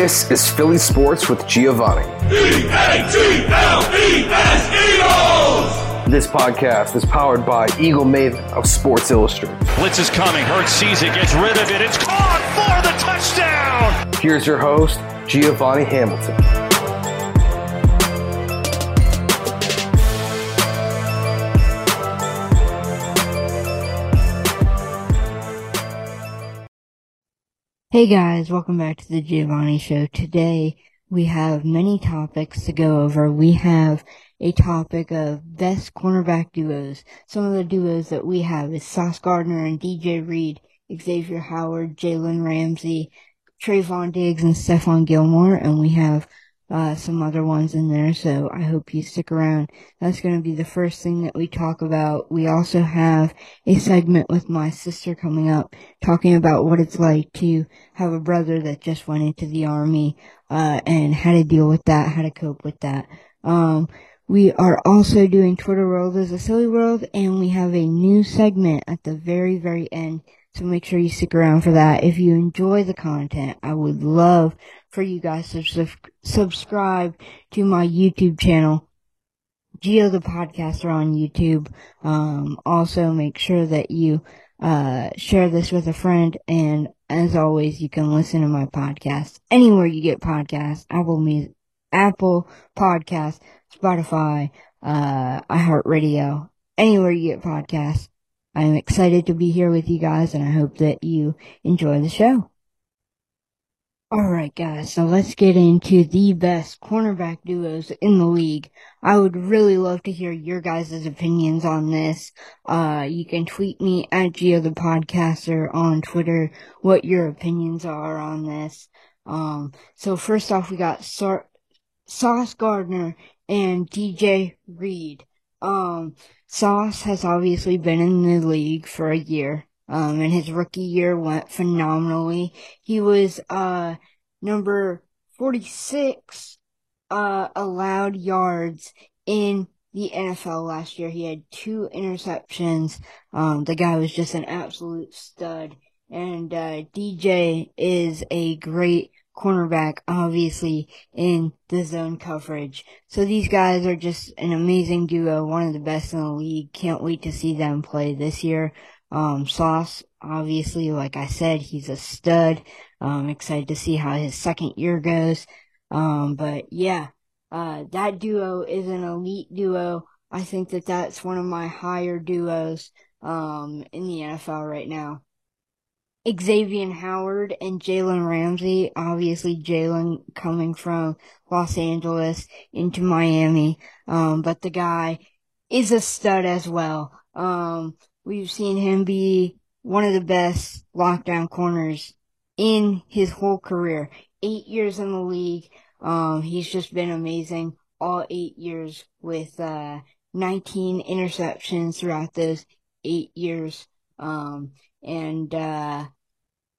This is Philly Sports with Giovanni. E-A-G-L-E-S Eagles! This podcast is powered by Eagle Maven of Sports Illustrated. Blitz is coming. Hurts sees it, gets rid of it. It's caught for the touchdown. Here's your host, Giovanni Hamilton. Hey guys, welcome back to the Giovanni Show. Today we have many topics to go over. We have a topic of best cornerback duos. Some of the duos that we have is Sauce Gardner and DJ Reed, Xavier Howard, Jalen Ramsey, Trevon Diggs, and Stephon Gilmore, and we have uh, some other ones in there, so I hope you stick around. That's going to be the first thing that we talk about. We also have a segment with my sister coming up, talking about what it's like to have a brother that just went into the army, uh, and how to deal with that, how to cope with that. Um, we are also doing Twitter World as a Silly World, and we have a new segment at the very, very end. So make sure you stick around for that. If you enjoy the content, I would love for you guys to sub- subscribe to my YouTube channel. Geo the podcaster on YouTube. Um, also make sure that you, uh, share this with a friend. And as always, you can listen to my podcast anywhere you get podcasts, Apple Music, Apple Podcasts, Spotify, uh, iHeartRadio, anywhere you get podcasts. I'm excited to be here with you guys and I hope that you enjoy the show. Alright guys, so let's get into the best cornerback duos in the league. I would really love to hear your guys' opinions on this. Uh, you can tweet me at Geo the Podcaster on Twitter what your opinions are on this. Um, so first off we got Sar- Sauce Gardner and DJ Reed. Um, Sauce has obviously been in the league for a year. Um, and his rookie year went phenomenally. He was, uh, number 46, uh, allowed yards in the NFL last year. He had two interceptions. Um, the guy was just an absolute stud. And, uh, DJ is a great cornerback, obviously, in the zone coverage. So these guys are just an amazing duo, one of the best in the league. Can't wait to see them play this year. Um, Sauce, obviously, like I said, he's a stud. Um, excited to see how his second year goes. Um, but yeah, uh, that duo is an elite duo. I think that that's one of my higher duos, um, in the NFL right now. Xavier Howard and Jalen Ramsey. Obviously, Jalen coming from Los Angeles into Miami. Um, but the guy is a stud as well. Um, we've seen him be one of the best lockdown corners in his whole career. Eight years in the league. Um, he's just been amazing all eight years with, uh, 19 interceptions throughout those eight years. Um, and, uh,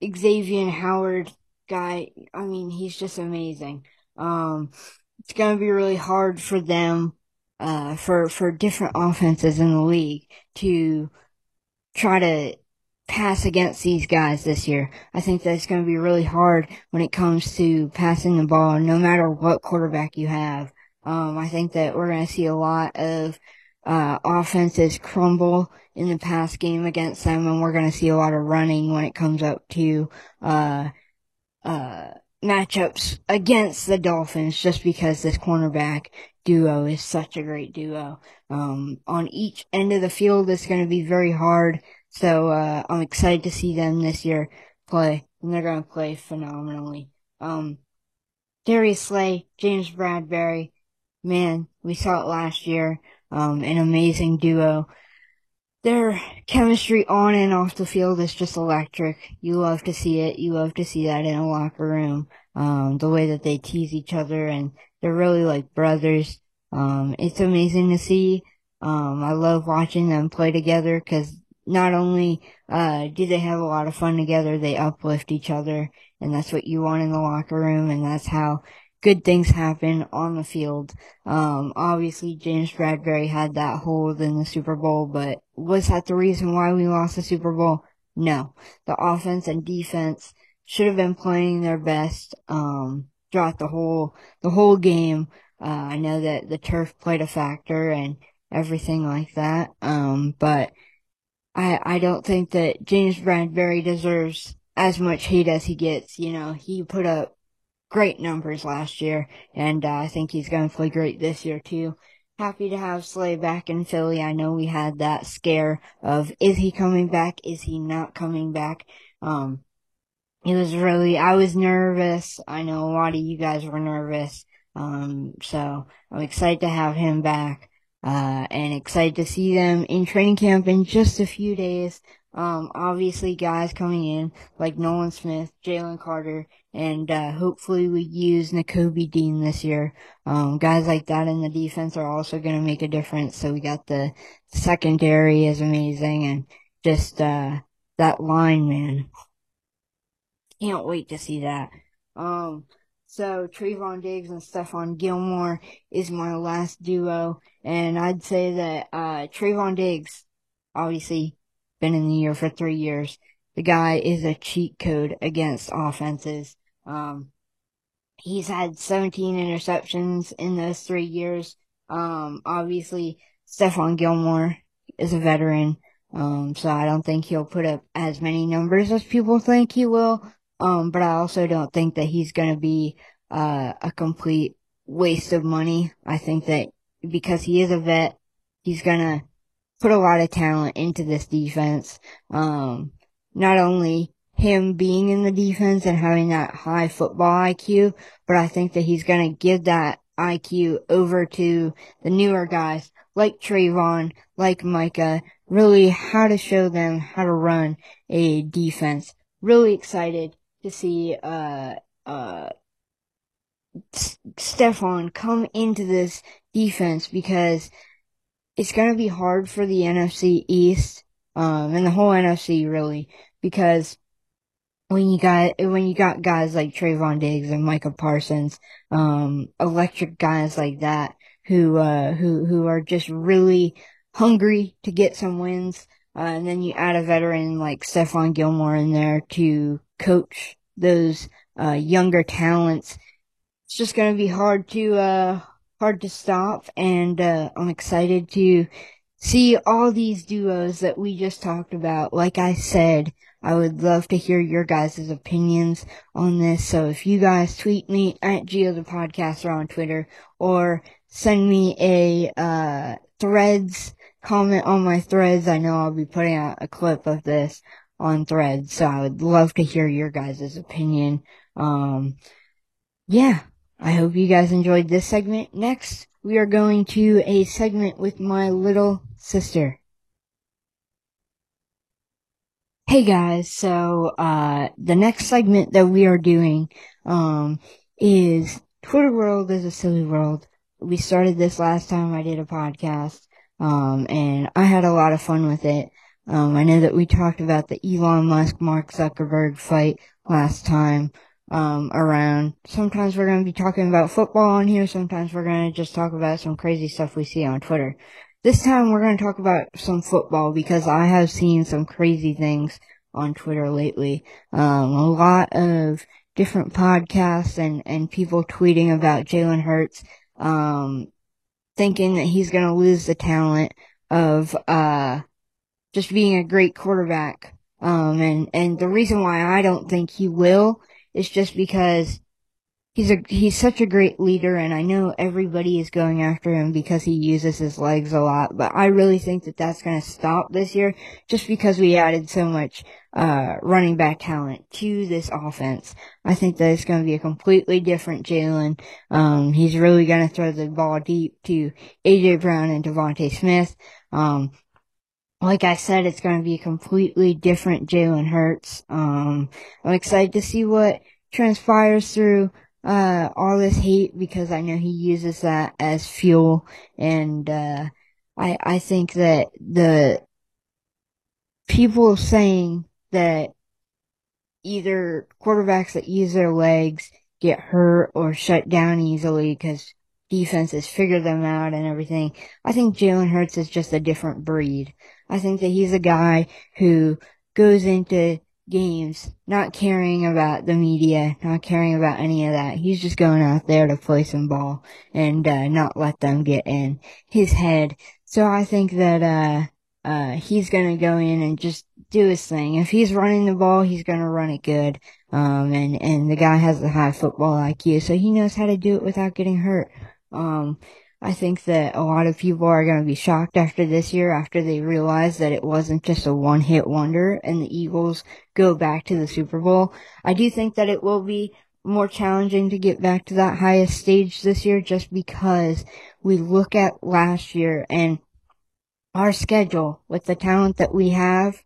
Xavier Howard guy, I mean, he's just amazing. Um, it's gonna be really hard for them, uh, for, for different offenses in the league to try to pass against these guys this year. I think that it's going to be really hard when it comes to passing the ball, no matter what quarterback you have. Um, I think that we're going to see a lot of uh, offenses crumble in the pass game against them, and we're going to see a lot of running when it comes up to uh, uh, matchups against the Dolphins, just because this cornerback duo is such a great duo. Um, on each end of the field, it's going to be very hard. So uh, I'm excited to see them this year play, and they're going to play phenomenally. Um, Darius Slay, James Bradberry, man, we saw it last year. Um, an amazing duo. Their chemistry on and off the field is just electric. You love to see it. You love to see that in a locker room. Um, the way that they tease each other and they're really like brothers. Um, it's amazing to see. Um, I love watching them play together because not only uh, do they have a lot of fun together, they uplift each other, and that's what you want in the locker room, and that's how good things happen on the field. Um, obviously, James Bradberry had that hold in the Super Bowl, but was that the reason why we lost the Super Bowl? No. The offense and defense should have been playing their best. Um, throughout the whole the whole game. Uh, I know that the turf played a factor and everything like that. Um, but I I don't think that James Bradberry deserves as much hate as he gets. You know, he put up great numbers last year, and uh, I think he's going to play great this year too. Happy to have Slay back in Philly. I know we had that scare of is he coming back? Is he not coming back? Um, it was really, I was nervous. I know a lot of you guys were nervous. Um, so I'm excited to have him back, uh, and excited to see them in training camp in just a few days. Um, obviously guys coming in like Nolan Smith, Jalen Carter, and, uh, hopefully we use Nakobe Dean this year. Um, guys like that in the defense are also going to make a difference. So we got the secondary is amazing and just, uh, that line, man. Can't wait to see that. Um, so Trevon Diggs and Stephon Gilmore is my last duo, and I'd say that uh, Trevon Diggs, obviously, been in the year for three years. The guy is a cheat code against offenses. Um, he's had 17 interceptions in those three years. Um, obviously, Stephon Gilmore is a veteran, um, so I don't think he'll put up as many numbers as people think he will. Um, but I also don't think that he's going to be uh, a complete waste of money. I think that because he is a vet, he's going to put a lot of talent into this defense. Um, not only him being in the defense and having that high football IQ, but I think that he's going to give that IQ over to the newer guys like Trevon, like Micah, really how to show them how to run a defense. Really excited to see uh uh Stephon come into this defense because it's going to be hard for the NFC East um and the whole NFC really because when you got when you got guys like Trevon Diggs and Micah Parsons, um, electric guys like that who uh who who are just really hungry to get some wins. Uh, and then you add a veteran like Stephon Gilmore in there to coach those uh, younger talents. It's just going to be hard to uh, hard to stop, and uh, I'm excited to see all these duos that we just talked about. Like I said, I would love to hear your guys' opinions on this. So if you guys tweet me at Geo the Podcaster on Twitter or send me a uh, threads comment on my threads, I know I'll be putting out a clip of this on threads. So I would love to hear your guys' opinion. Um, yeah, I hope you guys enjoyed this segment. Next, we are going to a segment with my little sister. Hey guys, so, uh, the next segment that we are doing, um, is Twitter World is a Silly World. We started this last time I did a podcast, um, and I had a lot of fun with it. Um, I know that we talked about the Elon Musk Mark Zuckerberg fight last time um, around. Sometimes we're going to be talking about football on here. Sometimes we're going to just talk about some crazy stuff we see on Twitter. This time we're going to talk about some football because I have seen some crazy things on Twitter lately. Um, a lot of different podcasts and, and people tweeting about Jalen Hurts, um, thinking that he's going to lose the talent of, uh, just being a great quarterback. Um, and, and the reason why I don't think he will is just because he's a, he's such a great leader and I know everybody is going after him because he uses his legs a lot, but I really think that that's going to stop this year just because we added so much, uh, running back talent to this offense. I think that it's going to be a completely different Jalen. Um, he's really going to throw the ball deep to AJ Brown and DeVonta Smith. Um, like I said, it's going to be a completely different Jalen Hurts. Um, I'm excited to see what transpires through uh, all this hate because I know he uses that as fuel, and uh, I I think that the people saying that either quarterbacks that use their legs get hurt or shut down easily because defenses figure them out and everything. I think Jalen Hurts is just a different breed. I think that he's a guy who goes into games, not caring about the media, not caring about any of that. He's just going out there to play some ball and uh, not let them get in his head. So I think that uh, uh, he's gonna go in and just do his thing. If he's running the ball, he's gonna run it good. Um, and and the guy has a high football IQ, so he knows how to do it without getting hurt. Um, I think that a lot of people are going to be shocked after this year after they realize that it wasn't just a one hit wonder and the Eagles go back to the Super Bowl. I do think that it will be more challenging to get back to that highest stage this year just because we look at last year and our schedule with the talent that we have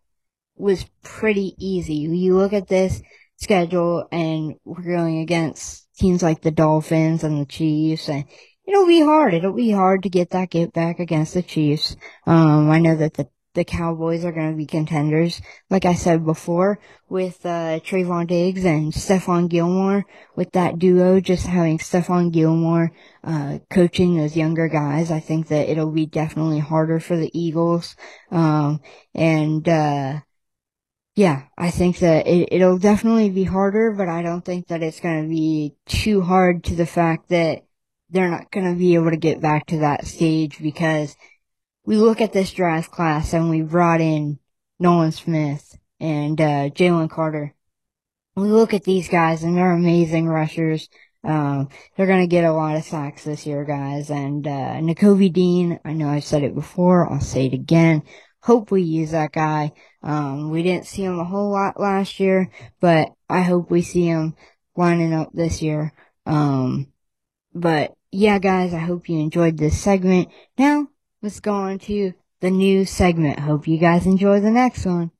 was pretty easy. You look at this schedule and we're going against teams like the Dolphins and the Chiefs and it'll be hard. It'll be hard to get that get back against the Chiefs. Um, I know that the the Cowboys are going to be contenders. Like I said before, with uh, Trevon Diggs and Stephon Gilmore, with that duo, just having Stephon Gilmore uh, coaching those younger guys, I think that it'll be definitely harder for the Eagles. Um, and uh, yeah, I think that it, it'll definitely be harder, but I don't think that it's going to be too hard to the fact that they're not going to be able to get back to that stage because we look at this draft class and we brought in Nolan Smith and uh, Jalen Carter. We look at these guys and they're amazing rushers. Um, they're going to get a lot of sacks this year, guys. And uh, Dean, I know I've said it before, I'll say it again. Hope we use that guy. Um, we didn't see him a whole lot last year, but I hope we see him lining up this year. Um, but yeah, guys, I hope you enjoyed this segment. Now, let's go on to the new segment. Hope you guys enjoy the next one.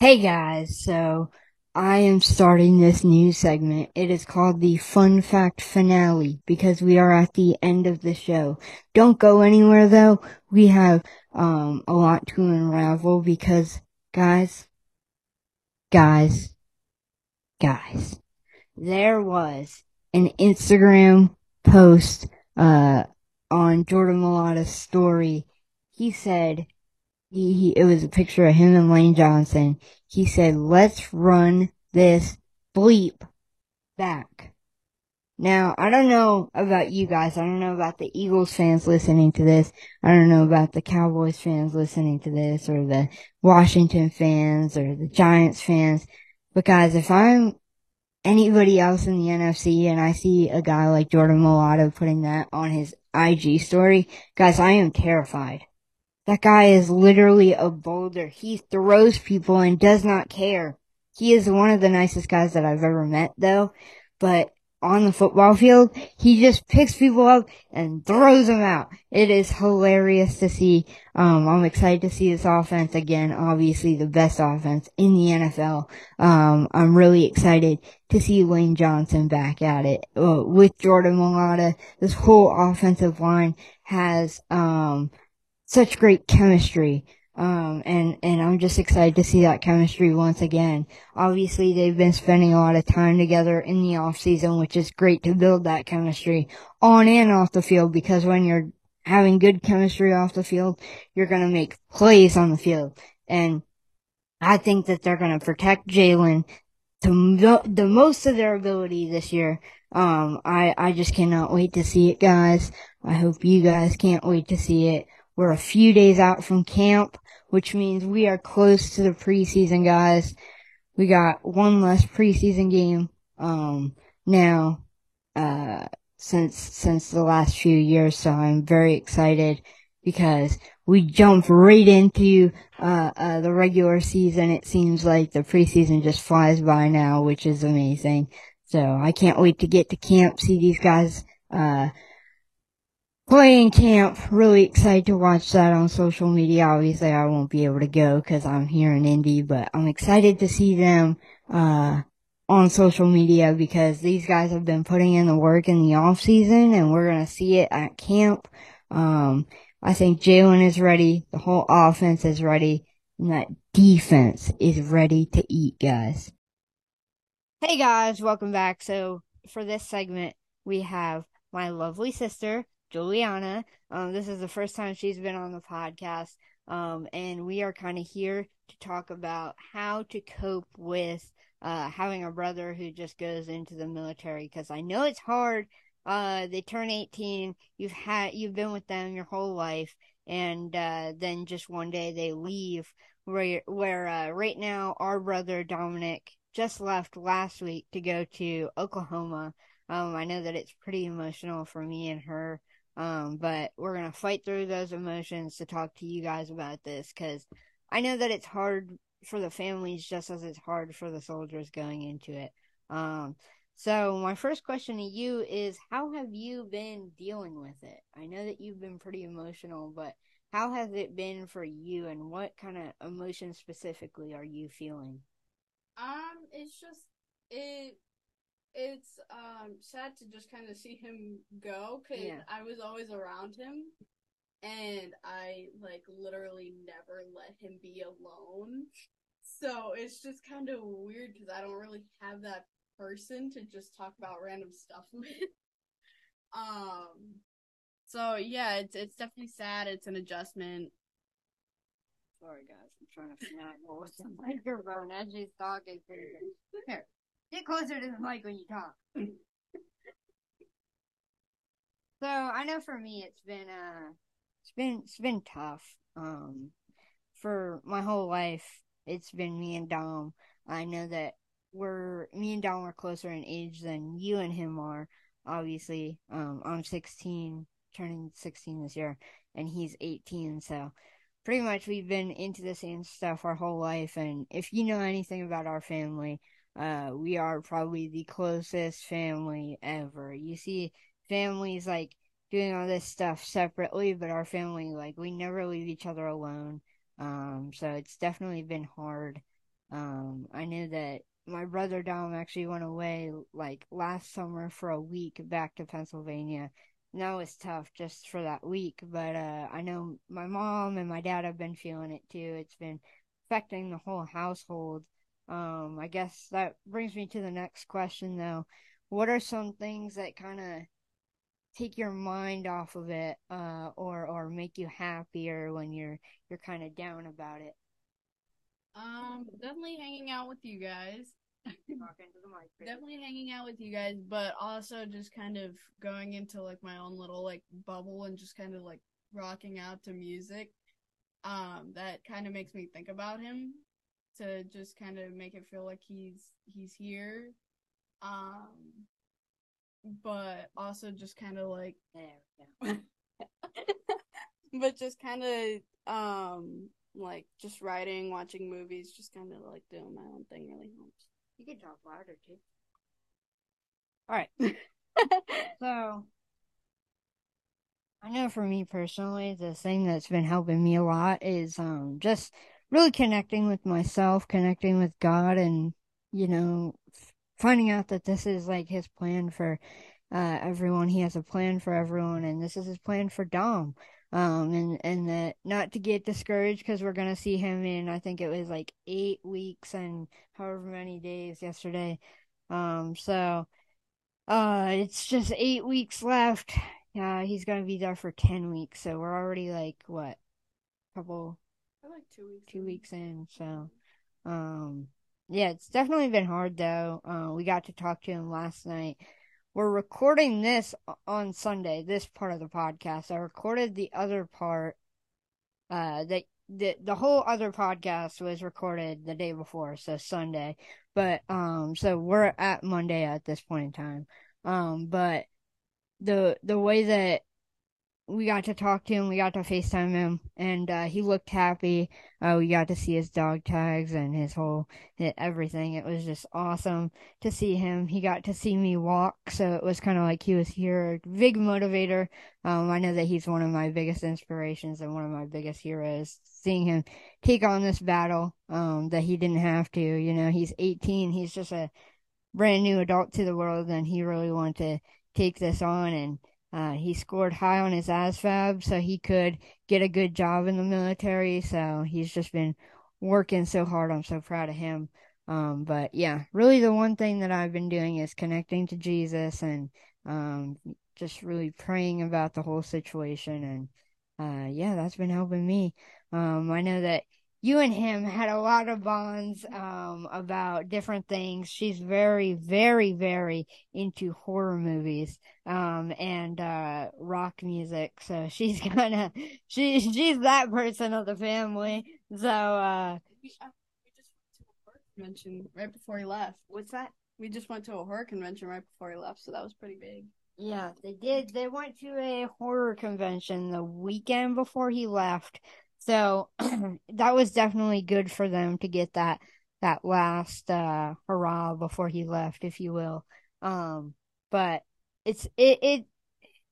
Hey guys, so I am starting this new segment. It is called the Fun Fact Finale because we are at the end of the show. Don't go anywhere though. We have um a lot to unravel because guys, guys, guys, there was an Instagram post uh, on Jordan Mailata's story. He said he, he it was a picture of him and Lane Johnson. He said, "Let's run this bleep back." Now, I don't know about you guys. I don't know about the Eagles fans listening to this. I don't know about the Cowboys fans listening to this or the Washington fans or the Giants fans. But guys, if I'm anybody else in the NFC and I see a guy like Jordan Mailata putting that on his IG story, guys, I am terrified. That guy is literally a boulder. He throws people and does not care. He is one of the nicest guys that I've ever met though, but on the football field, he just picks people up and throws them out. It is hilarious to see. Um, I'm excited to see this offense again. Obviously, the best offense in the NFL. Um, I'm really excited to see Lane Johnson back at it uh, with Jordan Mailata. This whole offensive line has um, such great chemistry. Um, and, and I'm just excited to see that chemistry once again. Obviously, they've been spending a lot of time together in the off season, which is great to build that chemistry on and off the field because when you're having good chemistry off the field, you're going to make plays on the field. And I think that they're going to protect Jalen to the most of their ability this year. Um, I, I just cannot wait to see it, guys. I hope you guys can't wait to see it. We're a few days out from camp which means we are close to the preseason, guys. We got one less preseason game, um, now, uh, since, since the last few years. So I'm very excited because we jump right into, uh, uh, the regular season. It seems like the preseason just flies by now, which is amazing. So I can't wait to get to camp, see these guys, uh, playing camp. Really excited to watch that on social media. Obviously, I won't be able to go because I'm here in Indy, but I'm excited to see them uh, on social media because these guys have been putting in the work in the off season, and we're gonna see it at camp. Um, I think Jalen is ready. The whole offense is ready. And that defense is ready to eat, guys. Hey guys, welcome back. So for this segment, we have my lovely sister, Juliana. Um, this is the first time she's been on the podcast. Um, and we are kind of here to talk about how to cope with uh, having a brother who just goes into the military because I know it's hard. Uh, they turn 18. You've had you've been with them your whole life, and uh, then just one day they leave. Where where uh, right now our brother Dominic just left last week to go to Oklahoma. Um, I know that it's pretty emotional for me and her. Um, but we're gonna fight through those emotions to talk to you guys about this because I know that it's hard for the families just as it's hard for the soldiers going into it. Um, so my first question to you is how have you been dealing with it? I know that you've been pretty emotional, but how has it been for you and what kind of emotions specifically are you feeling? Um, it's just it it's um sad to just kind of see him go cuz Yeah. I was always around him and I like literally never let him be alone. So it's just kind of weird cuz I don't really have that person to just talk about random stuff with. um so yeah, it's it's definitely sad. It's an adjustment. Sorry guys, I'm trying to find out what was the microphone as she's talking. Here, get closer to the mic when you talk. so I know for me it's been uh it's been it's been tough. Um for my whole life it's been me and Dom. I know that we're me and Dom are closer in age than you and him are, obviously. Um I'm sixteen, turning sixteen this year, and he's eighteen, so pretty much we've been into the same stuff our whole life and if you know anything about our family uh we are probably the closest family ever you see families like doing all this stuff separately but our family like we never leave each other alone um so it's definitely been hard um i knew that my brother dom actually went away like last summer for a week back to pennsylvania And that was tough just for that week, but uh, I know my mom and my dad have been feeling it too. It's been affecting the whole household. Um, I guess that brings me to the next question though. What are some things that kind of take your mind off of it, uh, or or make you happier when you're you're kind of down about it? Um definitely hanging out with you guys. Talking to the mic. definitely hanging out with you guys, but also just kind of going into like my own little like bubble and just kind of like rocking out to music. Um, that kind of makes me think about him to just kind of make it feel like he's he's here. Um, but also just kind of like, There we go. but just kind of um like just writing, watching movies, just kind of like doing my own thing really helps. You can talk louder too. All right. So, I know for me personally, the thing that's been helping me a lot is um just really connecting with myself, connecting with God, and you know, finding out that this is like His plan for uh everyone. He has a plan for everyone, and this is His plan for Dom. Um, and and that not to get discouraged because we're gonna see him in I think it was like eight weeks and however many days yesterday. Um, so. Uh, it's just eight weeks left. Uh, he's gonna be there for 10 weeks, so we're already like, what, couple, like two weeks. two weeks in, so, um, yeah, it's definitely been hard though. Uh, we got to talk to him last night. We're recording this on Sunday, this part of the podcast. I recorded the other part, uh, that the the whole other podcast was recorded the day before, so Sunday. But um, so we're at Monday at this point in time. Um, but the the way that we got to talk to him, we got to FaceTime him, and uh, he looked happy. Uh, we got to see his dog tags and his whole hi- everything. It was just awesome to see him. He got to see me walk, so it was kind of like he was here. Big motivator. Um, I know that he's one of my biggest inspirations and one of my biggest heroes. Seeing him take on this battle, um, that he didn't have to. You know, he's 18. He's just a brand new adult to the world, and he really wanted to take this on and. Uh, he scored high on his ASVAB so he could get a good job in the military. So he's just been working so hard. I'm so proud of him. Um, but yeah, really the one thing that I've been doing is connecting to Jesus and, um, just really praying about the whole situation. And, uh, yeah, that's been helping me. Um, I know that you and him had a lot of bonds um, about different things. She's very, very, very into horror movies um, and uh, rock music. So she's kind of she she's that person of the family. So uh, We, uh, we just went to a horror convention right before he left. what's that? We just went to a horror convention right before he left, so that was pretty big. Yeah, they did. They went to a horror convention the weekend before he left. So that was definitely good for them to get that that last uh hurrah before he left, if you will. Um but it's it it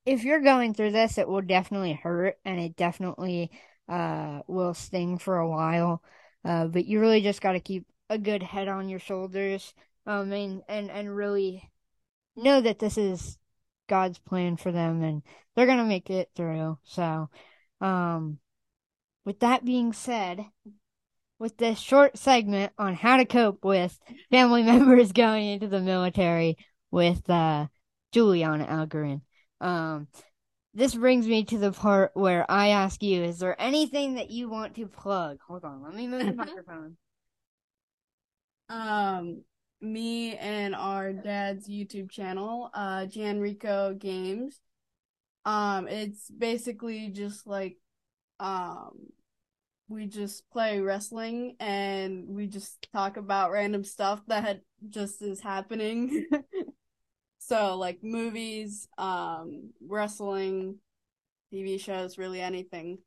if you're going through this, it will definitely hurt and it definitely uh will sting for a while. Uh but you really just got to keep a good head on your shoulders. Um and and and really know that this is God's plan for them and they're to make it through. So, um, with that being said, with this short segment on how to cope with family members going into the military with, uh, Juliana Algarin, um, this brings me to the part where I ask you, is there anything that you want to plug? Hold on, let me move the microphone. Um, me and our dad's YouTube channel, uh, Gian Rico Games. Um, it's basically just like, um, we just play wrestling and we just talk about random stuff that just is happening. so like movies, um, wrestling, TV shows, really anything.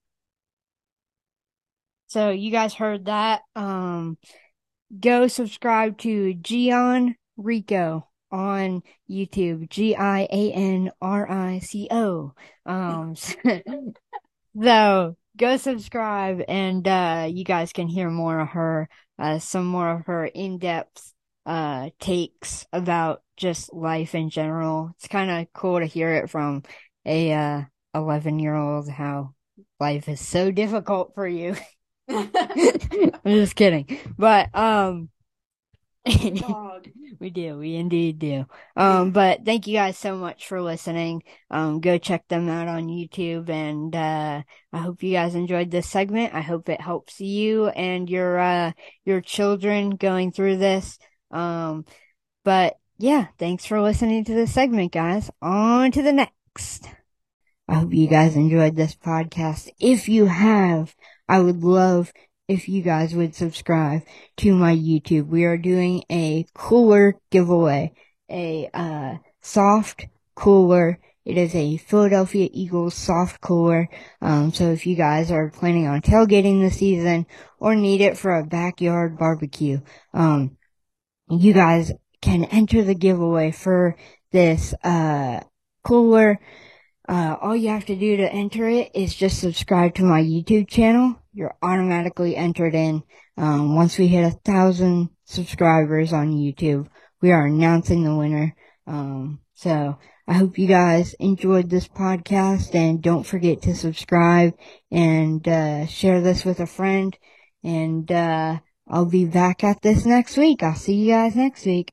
So you guys heard that. Um, go subscribe to Gian Rico on YouTube. G I A N R I C O. Um, so go subscribe and, uh, you guys can hear more of her, uh, some more of her in-depth, uh, takes about just life in general. It's kind of cool to hear it from a, uh, 11 year old, how life is so difficult for you. I'm just kidding. But um Dog. we do, we indeed do. Um but thank you guys so much for listening. Um go check them out on YouTube and uh I hope you guys enjoyed this segment. I hope it helps you and your uh your children going through this. Um but yeah, thanks for listening to this segment guys. On to the next. I hope you guys enjoyed this podcast. If you have, I would love if you guys would subscribe to my YouTube. We are doing a cooler giveaway, a uh, soft cooler. It is a Philadelphia Eagles soft cooler. Um, so if you guys are planning on tailgating this season or need it for a backyard barbecue, um, you guys can enter the giveaway for this uh cooler. Uh, all you have to do to enter it is just subscribe to my YouTube channel. You're automatically entered in. Um, once we hit a thousand subscribers on YouTube, we are announcing the winner. Um, so I hope you guys enjoyed this podcast and don't forget to subscribe and, uh, share this with a friend. And, uh, I'll be back at this next week. I'll see you guys next week.